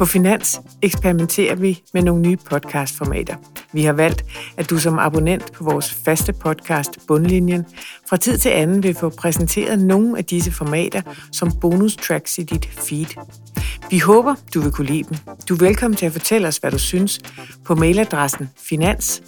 På Finans eksperimenterer vi med nogle nye podcastformater. Vi har valgt, at du som abonnent på vores faste podcast Bundlinjen fra tid til anden vil få præsenteret nogle af disse formater som bonus tracks i dit feed. Vi håber, du vil kunne lide dem. Du er velkommen til at fortælle os, hvad du synes på mailadressen finans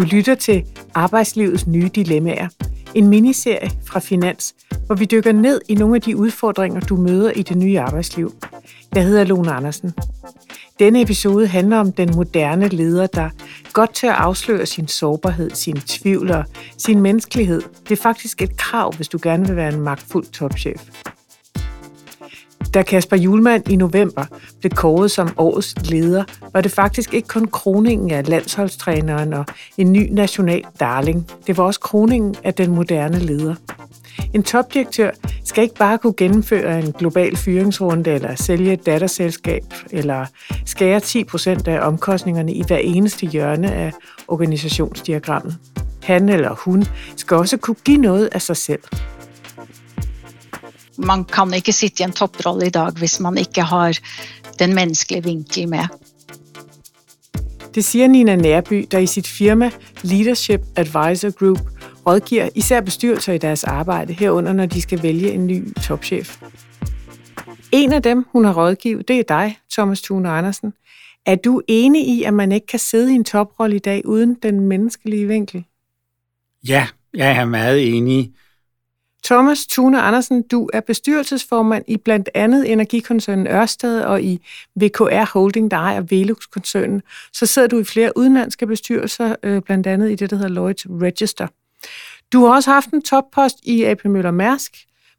Du lytter til Arbejdslivets nye dilemmaer, en miniserie fra Finans, hvor vi dykker ned i nogle af de udfordringer, du møder i det nye arbejdsliv. Jeg hedder Lone Andersen. Denne episode handler om den moderne leder, der godt tør afsløre sin sårbarhed, sine tvivl og sin menneskelighed. Det er faktisk et krav, hvis du gerne vil være en magtfuld topchef. Da Kasper Julemand i november blev kåret som årets leder, var det faktisk ikke kun kroningen af landsholdstræneren og en ny national darling. Det var også kroningen af den moderne leder. En topdirektør skal ikke bare kunne gennemføre en global fyringsrunde eller sælge et datterselskab eller skære 10% af omkostningerne i hver eneste hjørne af organisationsdiagrammet. Han eller hun skal også kunne give noget af sig selv man kan ikke sitte i en topprolle i dag, hvis man ikke har den menneskelige vinkel med. Det siger Nina Nærby, der i sit firma Leadership Advisor Group rådgiver især bestyrelser i deres arbejde, herunder når de skal vælge en ny topchef. En af dem, hun har rådgivet, det er dig, Thomas Thune Andersen. Er du enig i, at man ikke kan sidde i en toprolle i dag uden den menneskelige vinkel? Ja, jeg er meget enig. Thomas Thune Andersen, du er bestyrelsesformand i blandt andet energikoncernen Ørsted og i VKR Holding, der ejer Velux-koncernen. Så sidder du i flere udenlandske bestyrelser, øh, blandt andet i det, der hedder Lloyds Register. Du har også haft en toppost i AP Møller Mærsk,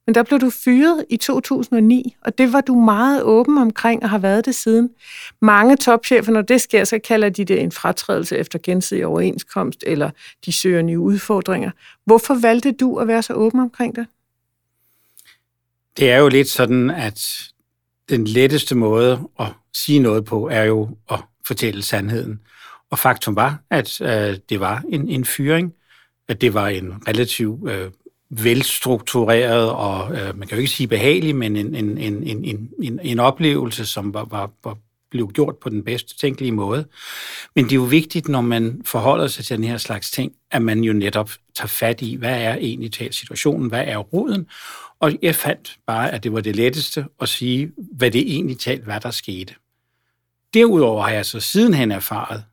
men der blev du fyret i 2009, og det var du meget åben omkring og har været det siden. Mange topchefer, når det sker, så kalder de det en fratrædelse efter gensidig overenskomst, eller de søger nye udfordringer. Hvorfor valgte du at være så åben omkring det? Det er jo lidt sådan, at den letteste måde at sige noget på, er jo at fortælle sandheden. Og faktum var, at øh, det var en, en fyring, at det var en relativ øh, velstruktureret og, øh, man kan jo ikke sige behagelig, men en, en, en, en, en, en oplevelse, som var, var, var blev gjort på den bedste tænkelige måde. Men det er jo vigtigt, når man forholder sig til den her slags ting, at man jo netop tager fat i, hvad er egentlig talt situationen, hvad er roden, og jeg fandt bare, at det var det letteste at sige, hvad det egentlig talt, hvad der skete. Derudover har jeg så sidenhen erfaret,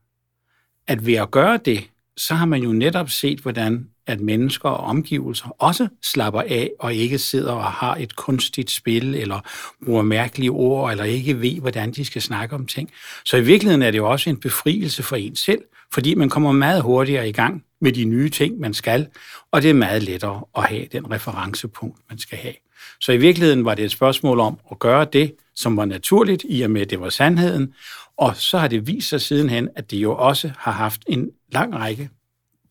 at ved at gøre det, så har man jo netop set, hvordan at mennesker og omgivelser også slapper af og ikke sidder og har et kunstigt spil eller bruger mærkelige ord eller ikke ved, hvordan de skal snakke om ting. Så i virkeligheden er det jo også en befrielse for en selv, fordi man kommer meget hurtigere i gang med de nye ting, man skal, og det er meget lettere at have den referencepunkt, man skal have. Så i virkeligheden var det et spørgsmål om at gøre det, som var naturligt, i og med, at det var sandheden, og så har det vist sig sidenhen, at det jo også har haft en lang række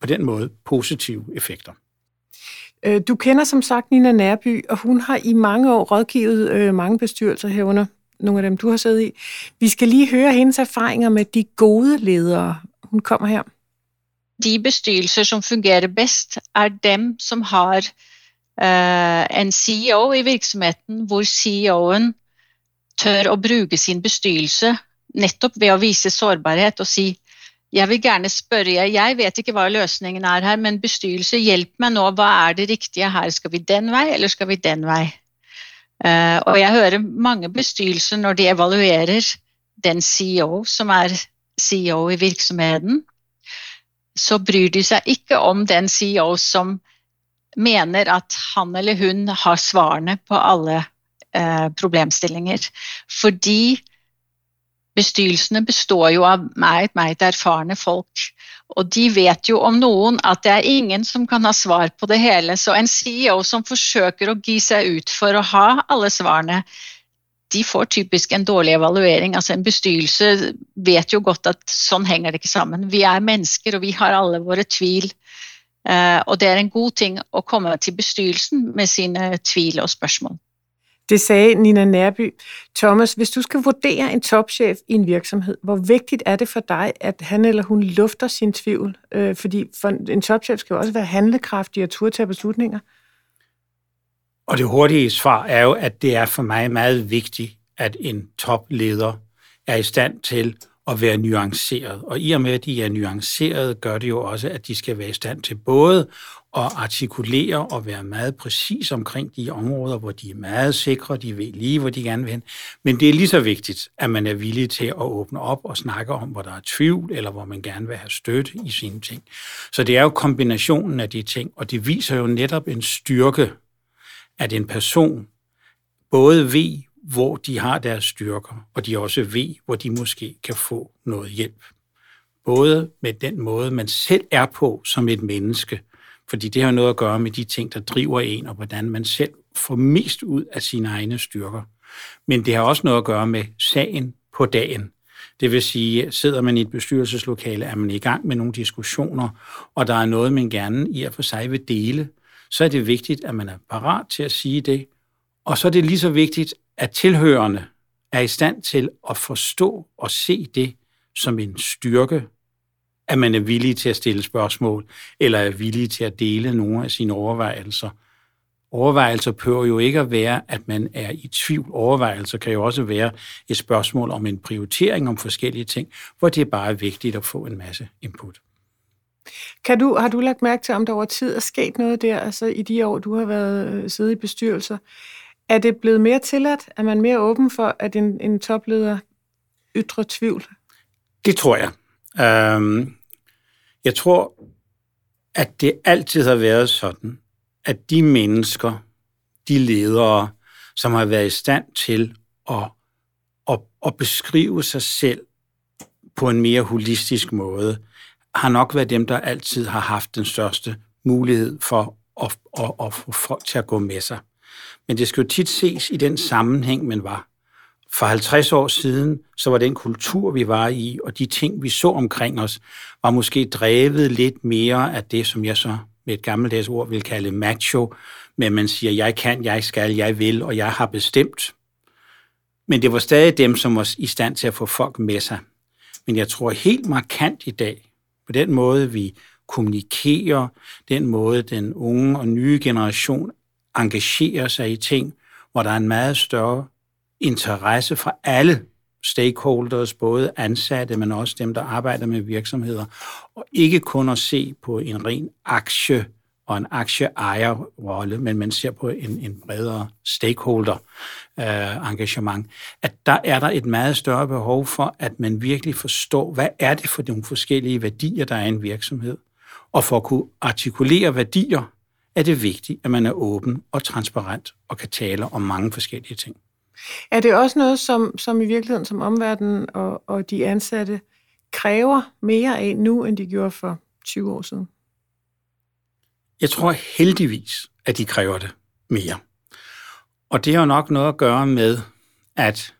på den måde positive effekter. Øh, du kender som sagt Nina Nærby, og hun har i mange år rådgivet øh, mange bestyrelser herunder, nogle af dem du har siddet i. Vi skal lige høre hendes erfaringer med de gode ledere. Hun kommer her. De bestyrelser, som fungerer bedst, er dem, som har uh, en CEO i virksomheden, hvor CEOen tør at bruge sin bestyrelse nettopp ved å vise sårbarhet og si jeg vil gjerne spørre, jeg vet ikke hva løsningen er her, men bestyrelse, hjelp mig nå, hva er det riktige her? Skal vi den vei, eller skal vi den vei? Eh, og jeg hører mange bestyrelser, når de evaluerer den CEO, som er CEO i virksomheten, så bryr de sig ikke om den CEO, som mener, at han eller hun har svarene på alle eh, problemstillinger. Fordi bestyrelsene består jo av meget, meget erfarne folk. Og de vet jo om noen at det er ingen som kan ha svar på det hele. Så en CEO som forsøker å gi seg ut for å ha alle svarene, de får typisk en dårlig evaluering. Altså en bestyrelse vet jo godt at sånn henger det ikke sammen. Vi er mennesker, og vi har alle våre tvil. Eh, og det er en god ting å komme til bestyrelsen med sine tvil og spørsmål. Det sagde Nina Nærby. Thomas, hvis du skal vurdere en topchef i en virksomhed, hvor vigtigt er det for dig, at han eller hun lufter sin tvivl? Øh, fordi for en topchef skal jo også være handlekraftig og turde tage beslutninger. Og det hurtige svar er jo, at det er for mig meget vigtigt, at en topleder er i stand til at være nuanceret. Og i og med, at de er nuanceret, gør det jo også, at de skal være i stand til både at artikulere og være meget præcis omkring de områder, hvor de er meget sikre, de ved lige, hvor de gerne vil hen. Men det er lige så vigtigt, at man er villig til at åbne op og snakke om, hvor der er tvivl, eller hvor man gerne vil have støtte i sine ting. Så det er jo kombinationen af de ting, og det viser jo netop en styrke, at en person både ved, hvor de har deres styrker, og de også ved, hvor de måske kan få noget hjælp. Både med den måde, man selv er på som et menneske, fordi det har noget at gøre med de ting, der driver en, og hvordan man selv får mest ud af sine egne styrker. Men det har også noget at gøre med sagen på dagen. Det vil sige, sidder man i et bestyrelseslokale, er man i gang med nogle diskussioner, og der er noget, man gerne i og for sig vil dele, så er det vigtigt, at man er parat til at sige det. Og så er det lige så vigtigt, at tilhørende er i stand til at forstå og se det som en styrke, at man er villig til at stille spørgsmål, eller er villig til at dele nogle af sine overvejelser. Overvejelser behøver jo ikke at være, at man er i tvivl. Overvejelser kan jo også være et spørgsmål om en prioritering om forskellige ting, hvor det er bare vigtigt at få en masse input. Kan du, har du lagt mærke til, om der over tid er sket noget der, altså i de år, du har været øh, siddet i bestyrelser? Er det blevet mere tilladt? Er man mere åben for, at en, en topleder ytrer tvivl? Det tror jeg. Øhm, jeg tror, at det altid har været sådan, at de mennesker, de ledere, som har været i stand til at, at, at beskrive sig selv på en mere holistisk måde, har nok været dem, der altid har haft den største mulighed for at, at, at få folk til at gå med sig. Men det skal jo tit ses i den sammenhæng, man var. For 50 år siden, så var den kultur, vi var i, og de ting, vi så omkring os, var måske drevet lidt mere af det, som jeg så med et gammeldags ord vil kalde macho, men man siger, jeg kan, jeg skal, jeg vil, og jeg har bestemt. Men det var stadig dem, som var i stand til at få folk med sig. Men jeg tror helt markant i dag, på den måde, vi kommunikerer, den måde, den unge og nye generation engagerer sig i ting, hvor der er en meget større interesse fra alle stakeholders, både ansatte, men også dem, der arbejder med virksomheder, og ikke kun at se på en ren aktie og en aktieejerrolle, men man ser på en, en bredere stakeholder-engagement, øh, at der er der et meget større behov for, at man virkelig forstår, hvad er det for nogle forskellige værdier, der er i en virksomhed. Og for at kunne artikulere værdier, er det vigtigt, at man er åben og transparent og kan tale om mange forskellige ting. Er det også noget, som, som i virkeligheden som omverdenen og, og de ansatte kræver mere af nu, end de gjorde for 20 år siden? Jeg tror heldigvis, at de kræver det mere. Og det har jo nok noget at gøre med, at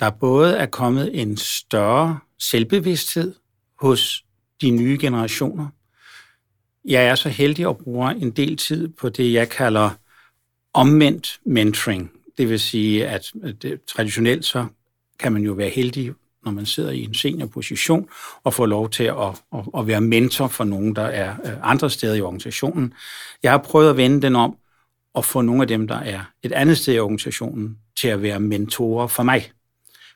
der både er kommet en større selvbevidsthed hos de nye generationer. Jeg er så heldig at bruge en del tid på det, jeg kalder omvendt mentoring. Det vil sige, at det, øh, traditionelt så kan man jo være heldig, når man sidder i en seniorposition, og få lov til at, at, at være mentor for nogen, der er øh, andre steder i organisationen. Jeg har prøvet at vende den om, og få nogle af dem, der er et andet sted i organisationen, til at være mentorer for mig.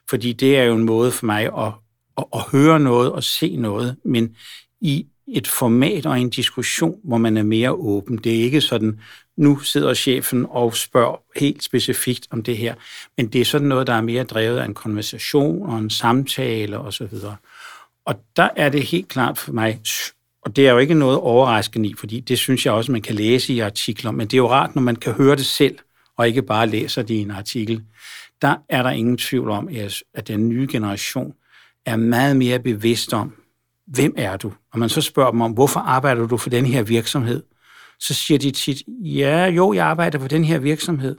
Fordi det er jo en måde for mig at, at, at høre noget og se noget, men i et format og en diskussion, hvor man er mere åben. Det er ikke sådan, nu sidder chefen og spørger helt specifikt om det her, men det er sådan noget, der er mere drevet af en konversation og en samtale osv. Og der er det helt klart for mig, og det er jo ikke noget overraskende i, fordi det synes jeg også, man kan læse i artikler, men det er jo rart, når man kan høre det selv, og ikke bare læser det i en artikel. Der er der ingen tvivl om, at den nye generation er meget mere bevidst om, hvem er du? Og man så spørger dem om, hvorfor arbejder du for den her virksomhed? Så siger de tit, ja, jo, jeg arbejder for den her virksomhed.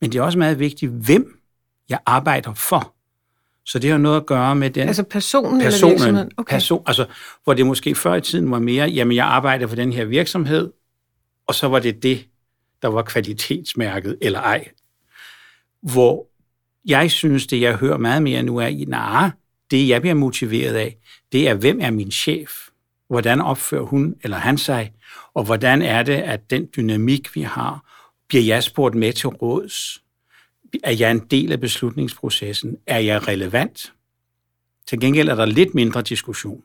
Men det er også meget vigtigt, hvem jeg arbejder for. Så det har noget at gøre med den... Altså personen, personen eller virksomheden? Okay. Person, altså, hvor det måske før i tiden var mere, jamen jeg arbejder for den her virksomhed, og så var det det, der var kvalitetsmærket, eller ej. Hvor jeg synes, det jeg hører meget mere nu er, nej, det jeg bliver motiveret af, det er, hvem er min chef? Hvordan opfører hun eller han sig? Og hvordan er det, at den dynamik, vi har, bliver jeg spurgt med til råds? Er jeg en del af beslutningsprocessen? Er jeg relevant? Til gengæld er der lidt mindre diskussion.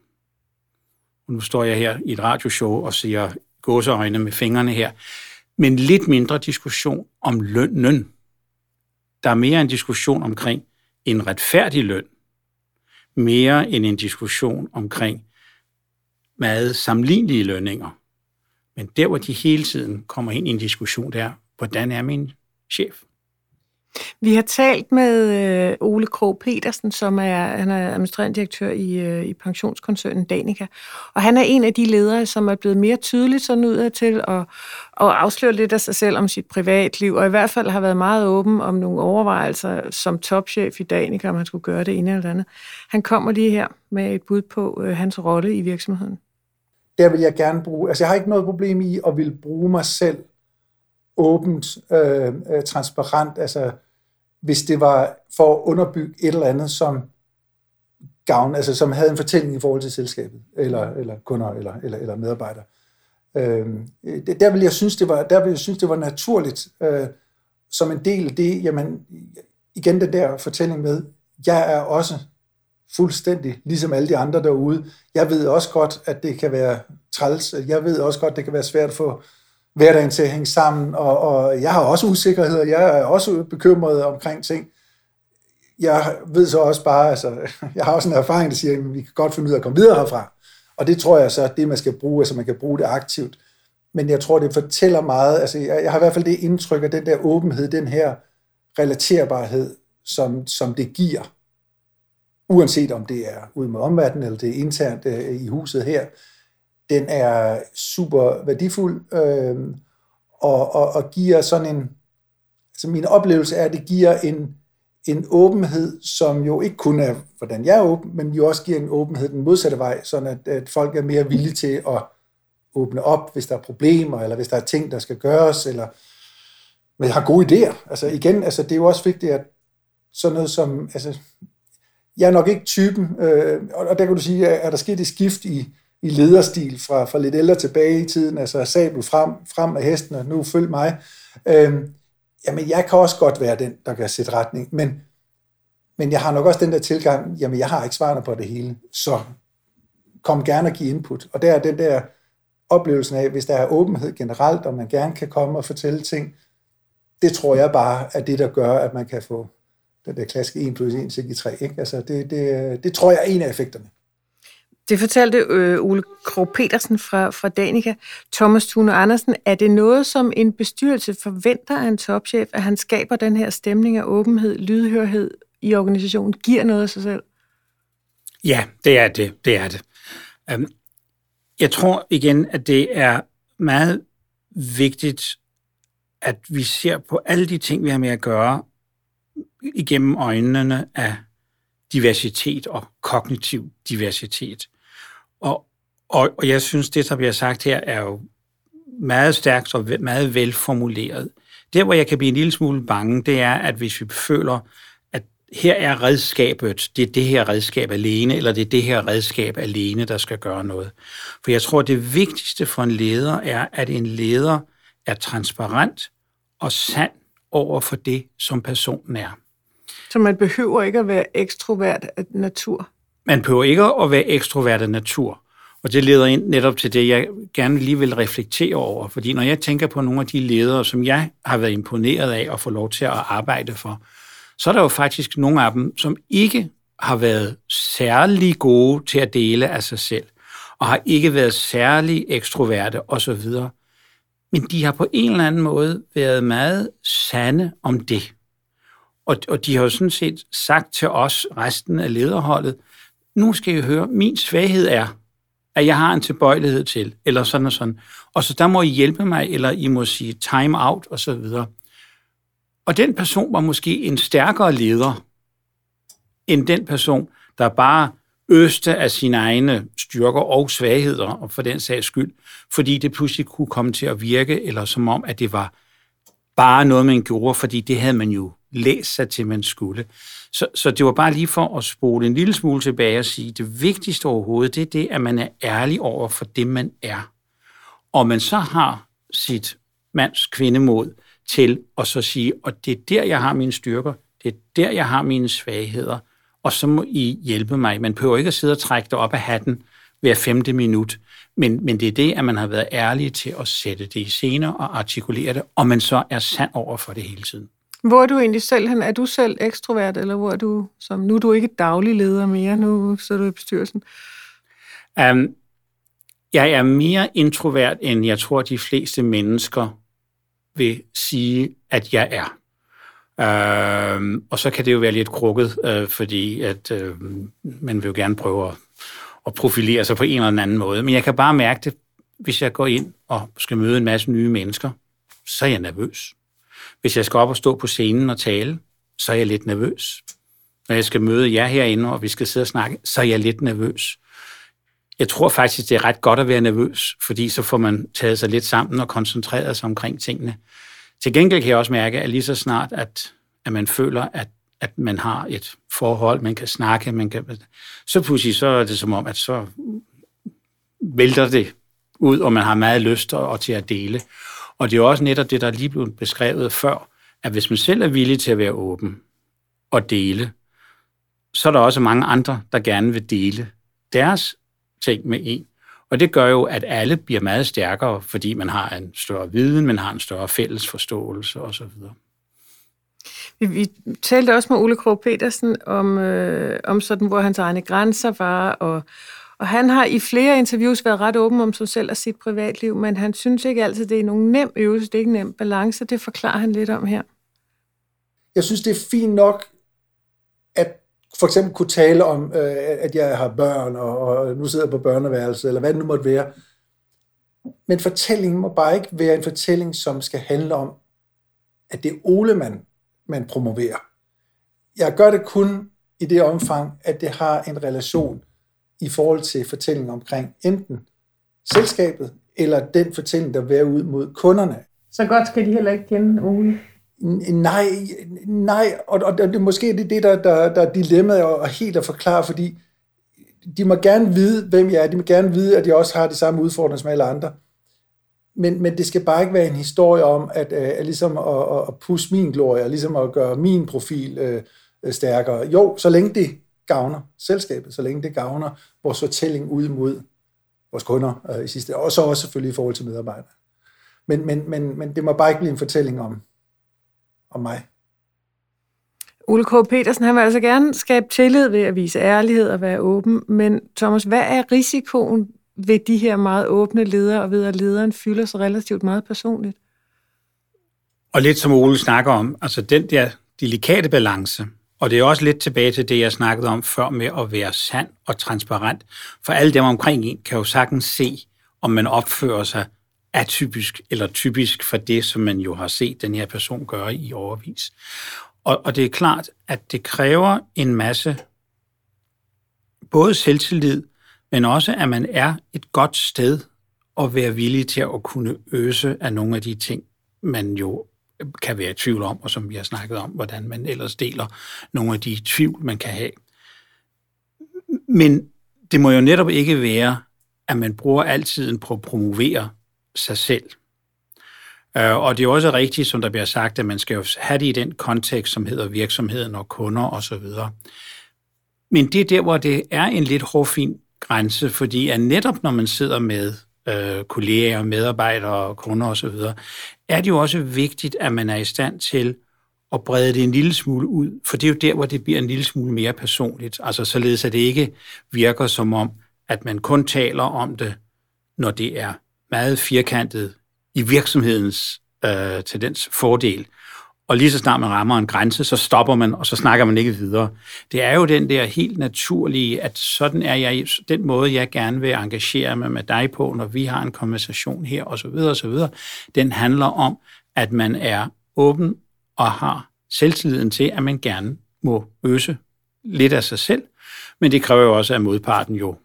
Nu står jeg her i et radioshow og siger gåseøjne med fingrene her. Men lidt mindre diskussion om lønnen. Der er mere en diskussion omkring en retfærdig løn, mere end en diskussion omkring meget sammenlignelige lønninger. Men der, hvor de hele tiden kommer ind i en diskussion, der hvordan er min chef? Vi har talt med øh, Ole Krog Petersen, som er, han er administrerende direktør i, øh, i pensionskoncernen Danica. Og han er en af de ledere, som er blevet mere tydeligt sådan ud af til at, at afsløre lidt af sig selv om sit privatliv, og i hvert fald har været meget åben om nogle overvejelser som topchef i Danica, om han skulle gøre det ene eller andet. Han kommer lige her med et bud på øh, hans rolle i virksomheden. Der vil jeg gerne bruge, altså jeg har ikke noget problem i at vil bruge mig selv åbent, øh, øh, transparent, altså hvis det var for at underbygge et eller andet, som gavn, altså som havde en fortælling i forhold til selskabet, eller, eller kunder, eller, eller, eller medarbejdere. Øh, der vil jeg synes, det var, der vil jeg synes, det var naturligt, øh, som en del af det, jamen, igen den der fortælling med, jeg er også fuldstændig ligesom alle de andre derude. Jeg ved også godt, at det kan være træls. Jeg ved også godt, at det kan være svært at få hverdagen til at hænge sammen, og, og jeg har også usikkerheder, jeg er også bekymret omkring ting. Jeg ved så også bare, altså, jeg har også en erfaring, der siger, at vi kan godt finde ud af at komme videre herfra. Og det tror jeg så, at det man skal bruge, altså man kan bruge det aktivt. Men jeg tror, det fortæller meget, altså jeg, jeg har i hvert fald det indtryk af den der åbenhed, den her relaterbarhed, som, som det giver, uanset om det er ude med omverdenen, eller det er internt øh, i huset her, den er super værdifuld øh, og, og, og giver sådan en, altså min oplevelse er, at det giver en, en åbenhed, som jo ikke kun er, hvordan jeg er åben, men jo også giver en åbenhed den modsatte vej, sådan at, at folk er mere villige til at åbne op, hvis der er problemer, eller hvis der er ting, der skal gøres, eller men har gode idéer. Altså igen, altså det er jo også vigtigt, at sådan noget som, altså jeg er nok ikke typen, øh, og der kan du sige, at er der sket et skift i, i lederstil fra, fra lidt ældre tilbage i tiden, altså sabel frem, frem af hesten, og nu følg mig. Øhm, jamen, jeg kan også godt være den, der kan sætte retning, men, men jeg har nok også den der tilgang, jamen, jeg har ikke svarene på det hele, så kom gerne og giv input. Og der er den der oplevelsen af, hvis der er åbenhed generelt, og man gerne kan komme og fortælle ting, det tror jeg bare er det, der gør, at man kan få den der klassiske 1 plus 1 til 3. Ikke? Altså det, det, det tror jeg er en af effekterne. Det fortalte øh, Ole Krog Petersen fra, fra Danica. Thomas Thune Andersen, er det noget, som en bestyrelse forventer af en topchef, at han skaber den her stemning af åbenhed, lydhørhed i organisationen, giver noget af sig selv? Ja, det er det. Det er det. Um, jeg tror igen, at det er meget vigtigt, at vi ser på alle de ting, vi har med at gøre, igennem øjnene af diversitet og kognitiv diversitet. Og, og, og jeg synes, det, der bliver sagt her, er jo meget stærkt og meget velformuleret. Der, hvor jeg kan blive en lille smule bange, det er, at hvis vi føler, at her er redskabet, det er det her redskab alene, eller det er det her redskab alene, der skal gøre noget. For jeg tror, det vigtigste for en leder er, at en leder er transparent og sand over for det, som personen er. Så man behøver ikke at være ekstrovert af natur? Man behøver ikke at være ekstrovert af natur. Og det leder ind netop til det, jeg gerne lige vil reflektere over. Fordi når jeg tænker på nogle af de ledere, som jeg har været imponeret af at få lov til at arbejde for, så er der jo faktisk nogle af dem, som ikke har været særlig gode til at dele af sig selv, og har ikke været særlig ekstroverte osv. Men de har på en eller anden måde været meget sande om det. Og, og de har jo sådan set sagt til os, resten af lederholdet, nu skal I høre, min svaghed er, at jeg har en tilbøjelighed til, eller sådan og sådan. Og så der må I hjælpe mig, eller I må sige time out, og så videre. Og den person var måske en stærkere leder end den person, der bare øste af sine egne styrker og svagheder, og for den sags skyld, fordi det pludselig kunne komme til at virke, eller som om, at det var bare noget, man gjorde, fordi det havde man jo læst sig til, man skulle. Så, så det var bare lige for at spole en lille smule tilbage og sige, det vigtigste overhovedet, det er det, at man er ærlig over for det, man er. Og man så har sit mands kvindemod til at så sige, og det er der, jeg har mine styrker, det er der, jeg har mine svagheder, og så må I hjælpe mig. Man behøver ikke at sidde og trække det op af hatten hver femte minut, men, men det er det, at man har været ærlig til at sætte det i scener og artikulere det, og man så er sand over for det hele tiden. Hvor er du egentlig selv hen? Er du selv ekstrovert, eller hvor er du som... Nu er du ikke daglig leder mere, nu sidder du i bestyrelsen. Um, jeg er mere introvert, end jeg tror, de fleste mennesker vil sige, at jeg er. Uh, og så kan det jo være lidt krukket, uh, fordi at uh, man vil jo gerne prøve at, at profilere sig på en eller anden måde. Men jeg kan bare mærke det, hvis jeg går ind og skal møde en masse nye mennesker, så er jeg nervøs. Hvis jeg skal op og stå på scenen og tale, så er jeg lidt nervøs. Når jeg skal møde jer herinde, og vi skal sidde og snakke, så er jeg lidt nervøs. Jeg tror faktisk, det er ret godt at være nervøs, fordi så får man taget sig lidt sammen og koncentreret sig omkring tingene. Til gengæld kan jeg også mærke, at lige så snart, at, at man føler, at, at man har et forhold, man kan snakke, man kan, så pludselig så er det som om, at så vælter det ud, og man har meget lyst og, og til at dele. Og det er også netop det, der er lige blevet beskrevet før, at hvis man selv er villig til at være åben og dele, så er der også mange andre, der gerne vil dele deres ting med en. Og det gør jo, at alle bliver meget stærkere, fordi man har en større viden, man har en større fælles forståelse osv. Vi, vi talte også med Ole Krog Petersen om, øh, om sådan, hvor hans egne grænser var, og, og han har i flere interviews været ret åben om sig selv og sit privatliv, men han synes ikke altid, det er nogen nem øvelse, det er ikke en nem balance. Det forklarer han lidt om her. Jeg synes, det er fint nok, at for eksempel kunne tale om, øh, at jeg har børn, og, og nu sidder jeg på børneværelset, eller hvad det nu måtte være. Men fortællingen må bare ikke være en fortælling, som skal handle om, at det er Ole, man, promoverer. Jeg gør det kun i det omfang, at det har en relation i forhold til fortællingen omkring enten selskabet, eller den fortælling, der vil ud mod kunderne. Så godt skal de heller ikke kende Ole? Nej, nej, og, og det, måske er det det, der, der, der er dilemmaet og helt at forklare, fordi de må gerne vide, hvem jeg er. De må gerne vide, at jeg også har de samme udfordringer som alle andre. Men, men det skal bare ikke være en historie om, at, at, at ligesom at, at pusse min glorie, og ligesom at gøre min profil øh, øh, stærkere. Jo, så længe det gavner selskabet, så længe det gavner vores fortælling ud mod vores kunder øh, i sidste og så også selvfølgelig i forhold til medarbejdere. Men, men, men, men det må bare ikke blive en fortælling om, om mig. Ole K. Petersen, han vil altså gerne skabe tillid ved at vise ærlighed og være åben, men Thomas, hvad er risikoen ved de her meget åbne ledere, og ved at lederen fylder sig relativt meget personligt? Og lidt som Ole snakker om, altså den der delikate balance, og det er også lidt tilbage til det, jeg snakkede om før med at være sand og transparent. For alle dem omkring en kan jo sagtens se, om man opfører sig atypisk eller typisk for det, som man jo har set den her person gøre i overvis. Og, og det er klart, at det kræver en masse både selvtillid, men også, at man er et godt sted at være villig til at kunne øse af nogle af de ting, man jo kan være i tvivl om, og som vi har snakket om, hvordan man ellers deler nogle af de tvivl, man kan have. Men det må jo netop ikke være, at man bruger altid på at promovere sig selv. Øh, og det er også rigtigt, som der bliver sagt, at man skal jo have det i den kontekst, som hedder virksomheden og kunder osv. Men det er der, hvor det er en lidt hårfin grænse, fordi at netop når man sidder med øh, kolleger, medarbejdere, kunder osv., er det jo også vigtigt, at man er i stand til at brede det en lille smule ud, for det er jo der, hvor det bliver en lille smule mere personligt. Altså således, at det ikke virker som om, at man kun taler om det, når det er meget firkantet i virksomhedens øh, tendens fordel. Og lige så snart man rammer en grænse, så stopper man, og så snakker man ikke videre. Det er jo den der helt naturlige, at sådan er jeg, den måde, jeg gerne vil engagere mig med dig på, når vi har en konversation her, og så videre, og så videre, den handler om, at man er åben og har selvtilliden til, at man gerne må øse lidt af sig selv, men det kræver jo også, at modparten jo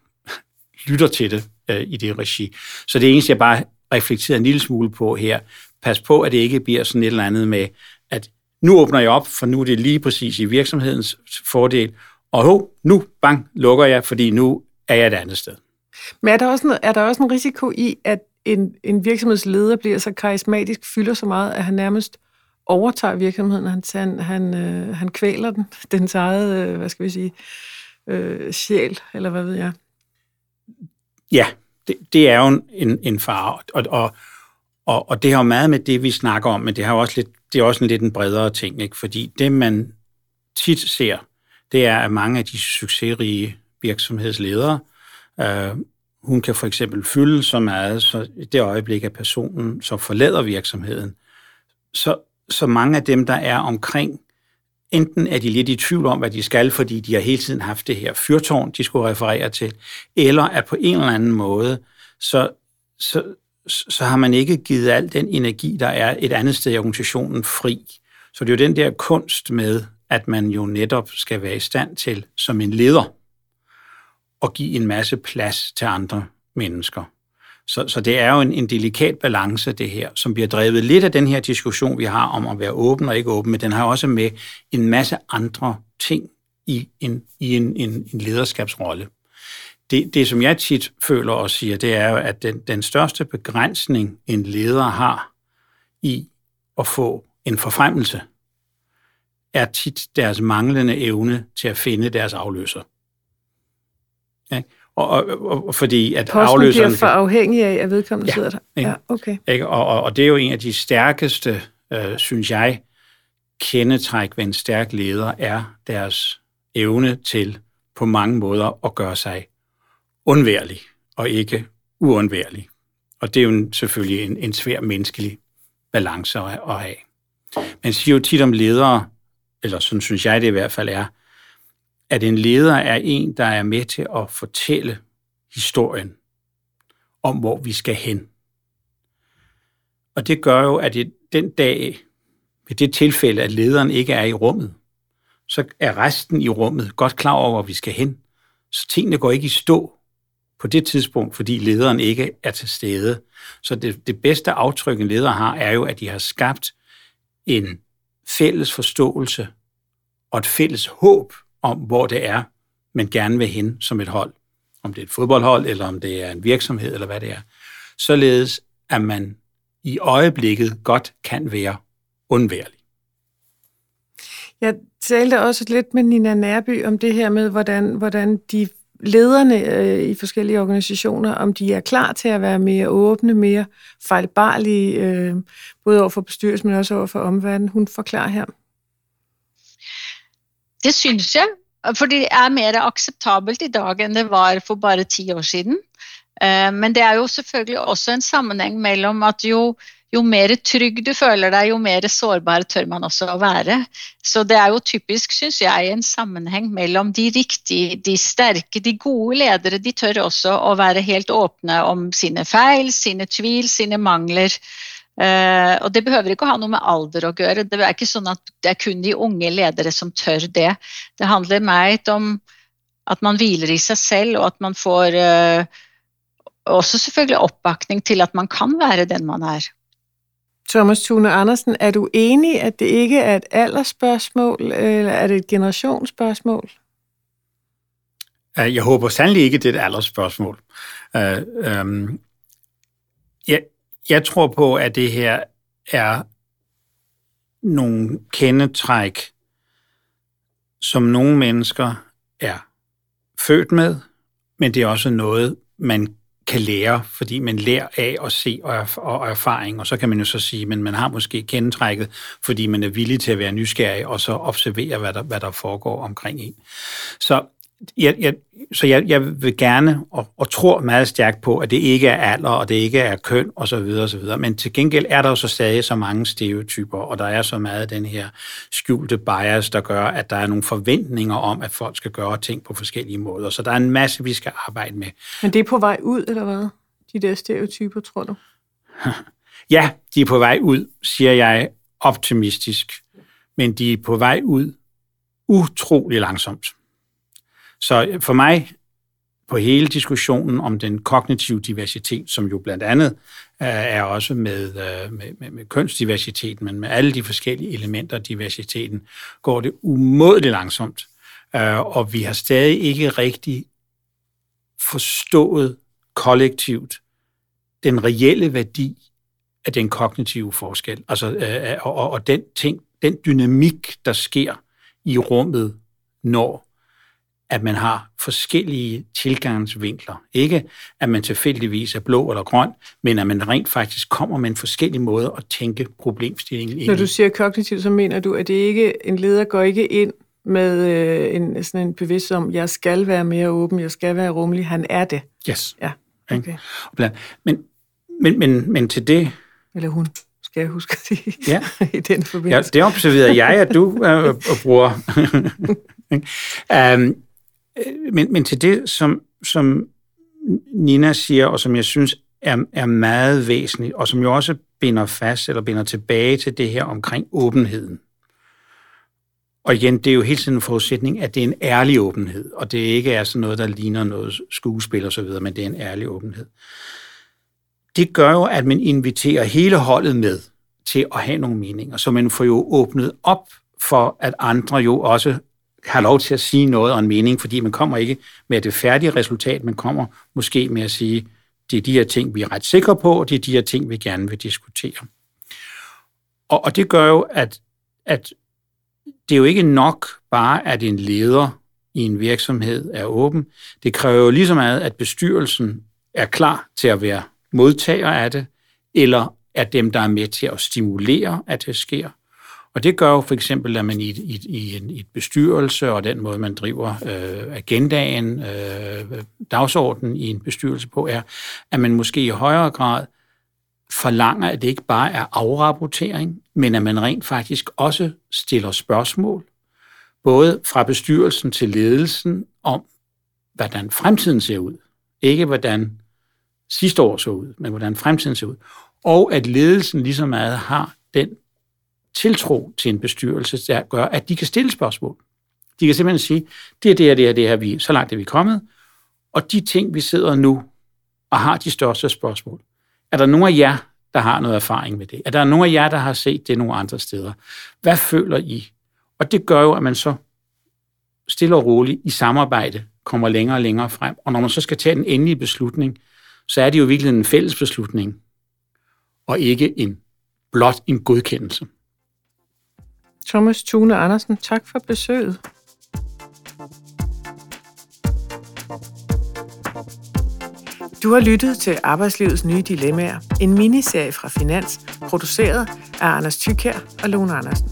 lytter til det øh, i det regi. Så det eneste, jeg bare reflekterer en lille smule på her, pas på, at det ikke bliver sådan et eller andet med, at nu åbner jeg op, for nu er det lige præcis i virksomhedens fordel, og ho, nu, bang, lukker jeg, fordi nu er jeg et andet sted. Men er der også en, er der også en risiko i, at en, en virksomhedsleder bliver så karismatisk, fylder så meget, at han nærmest overtager virksomheden, han, han, han, øh, han kvæler den, dens eget, øh, hvad skal vi sige, øh, sjæl, eller hvad ved jeg? Ja, det, det er jo en, en far, og, og, og, og det har jo meget med det, vi snakker om, men det, har også lidt, det er også en lidt en bredere ting, ikke? fordi det, man tit ser, det er, at mange af de succesrige virksomhedsledere, øh, hun kan for eksempel fylde så meget, så i det øjeblik, at personen så forlader virksomheden, så, så mange af dem, der er omkring, enten er de lidt i tvivl om, hvad de skal, fordi de har hele tiden haft det her fyrtårn, de skulle referere til, eller at på en eller anden måde, så, så, så har man ikke givet al den energi, der er et andet sted i organisationen, fri. Så det er jo den der kunst med, at man jo netop skal være i stand til, som en leder, at give en masse plads til andre mennesker. Så, så det er jo en, en delikat balance, det her, som bliver drevet lidt af den her diskussion, vi har om at være åben og ikke åben, men den har også med en masse andre ting i en, i en, en, en lederskabsrolle. Det, det, som jeg tit føler og siger, det er jo, at den, den største begrænsning, en leder har i at få en forfremmelse, er tit deres manglende evne til at finde deres afløser. Ja? Og, og, og fordi at Posten afløseren... bliver for afhængig af, at vedkommende ja, sidder der. Ikke? Ja, okay. Ikke? Og, og, og det er jo en af de stærkeste, øh, synes jeg, kendetræk ved en stærk leder, er deres evne til på mange måder at gøre sig undværlig og ikke uundværlig. Og det er jo selvfølgelig en, en svær menneskelig balance at, at have. Man siger jo tit om ledere, eller sådan synes jeg det i hvert fald er, at en leder er en, der er med til at fortælle historien om, hvor vi skal hen. Og det gør jo, at det, den dag, ved det tilfælde, at lederen ikke er i rummet, så er resten i rummet godt klar over, hvor vi skal hen. Så tingene går ikke i stå på det tidspunkt, fordi lederen ikke er til stede. Så det, det bedste aftryk, en leder har, er jo, at de har skabt en fælles forståelse og et fælles håb om, hvor det er, man gerne vil hen som et hold. Om det er et fodboldhold, eller om det er en virksomhed, eller hvad det er. Således, at man i øjeblikket godt kan være undværlig. Jeg talte også lidt med Nina Nærby om det her med, hvordan, hvordan de lederne øh, i forskellige organisationer, om de er klar til at være mere åbne, mere fejlbarlige, øh, både over for bestyrelsen, men også over for omverdenen. Hun forklarer her. Det synes jeg, for det er mere acceptabelt i dag end det var for bare 10 år siden. Øh, men det er jo selvfølgelig også en sammenhæng mellem, at jo, jo mer trygg du føler deg, jo mer sårbar tør man også å være. Så det er jo typisk, syns jeg, en sammenheng mellom de riktige, de sterke, de gode ledere. De tør også å være helt åpne om sine feil, sine tvil, sine mangler. Uh, og det behøver ikke å ha noe med alder å gjøre. Det er ikke sånn at det er kun de unge ledere som tør det. Det handler mer om at man hviler i seg selv, og at man får uh, også selvfølgelig oppbakning til at man kan være den man er. Thomas Thune Andersen, er du enig, at det ikke er et aldersspørgsmål, eller er det et generationsspørgsmål? Jeg håber sandelig ikke, det er et aldersspørgsmål. Øh, øhm, jeg, jeg tror på, at det her er nogle kendetræk, som nogle mennesker er født med, men det er også noget, man kan lære, fordi man lærer af at se og, og erfaring, og så kan man jo så sige, men man har måske kendetrækket, fordi man er villig til at være nysgerrig, og så observere, hvad der, hvad der foregår omkring en. Så jeg, jeg, så jeg, jeg vil gerne og, og tror meget stærkt på, at det ikke er alder, og det ikke er køn osv. videre. Men til gengæld er der jo så stadig så mange stereotyper, og der er så meget den her skjulte bias, der gør, at der er nogle forventninger om, at folk skal gøre ting på forskellige måder. Så der er en masse, vi skal arbejde med. Men det er på vej ud, eller hvad? De der stereotyper, tror du? ja, de er på vej ud, siger jeg optimistisk. men de er på vej ud utrolig langsomt. Så for mig på hele diskussionen om den kognitive diversitet, som jo blandt andet øh, er også med, øh, med, med, med kønsdiversiteten, men med alle de forskellige elementer af diversiteten, går det umådeligt langsomt. Øh, og vi har stadig ikke rigtig forstået kollektivt den reelle værdi af den kognitive forskel. Altså, øh, øh og, og den ting, den dynamik, der sker i rummet, når at man har forskellige tilgangsvinkler. Ikke at man tilfældigvis er blå eller grøn, men at man rent faktisk kommer med en forskellig måde at tænke problemstillingen ind Når du siger kognitivt, så mener du, at det ikke en leder går ikke ind med øh, en, sådan en bevidsthed om, jeg skal være mere åben, jeg skal være rummelig. Han er det. Yes. Ja, okay. Men, men, men, men til det... Eller hun, skal jeg huske at sige ja. i den forbindelse. Ja, det observerede jeg, at du øh, bruger. um, Øh, men, men til det, som, som Nina siger, og som jeg synes er, er meget væsentligt, og som jo også binder fast, eller binder tilbage til det her omkring åbenheden. Og igen, det er jo hele tiden en forudsætning, at det er en ærlig åbenhed, og det ikke er sådan noget, der ligner noget skuespil og så videre, men det er en ærlig åbenhed. Det gør jo, at man inviterer hele holdet med til at have nogle meninger, så man får jo åbnet op for, at andre jo også have lov til at sige noget og en mening, fordi man kommer ikke med det færdige resultat, man kommer måske med at sige, det er de her ting, vi er ret sikre på, og det er de her ting, vi gerne vil diskutere. Og, og det gør jo, at, at det er jo ikke nok bare, at en leder i en virksomhed er åben. Det kræver jo lige meget, at bestyrelsen er klar til at være modtager af det, eller er dem, der er med til at stimulere, at det sker. Og det gør jo for eksempel, at man i, i, i, en, i et bestyrelse og den måde, man driver øh, agendaen, øh, dagsordenen i en bestyrelse på, er, at man måske i højere grad forlanger, at det ikke bare er afrapportering, men at man rent faktisk også stiller spørgsmål, både fra bestyrelsen til ledelsen, om hvordan fremtiden ser ud. Ikke hvordan sidste år så ud, men hvordan fremtiden ser ud. Og at ledelsen lige meget har den tiltro til en bestyrelse, der gør, at de kan stille spørgsmål. De kan simpelthen sige, det er det her, det her, det her, vi, så langt er vi kommet, og de ting, vi sidder nu og har de største spørgsmål, er der nogen af jer, der har noget erfaring med det? Er der nogen af jer, der har set det nogle andre steder? Hvad føler I? Og det gør jo, at man så stille og roligt i samarbejde kommer længere og længere frem. Og når man så skal tage den endelige beslutning, så er det jo virkelig en fælles beslutning, og ikke en blot en godkendelse. Thomas Thune Andersen, tak for besøget. Du har lyttet til Arbejdslivets nye dilemmaer, en miniserie fra Finans, produceret af Anders Tykær og Lone Andersen.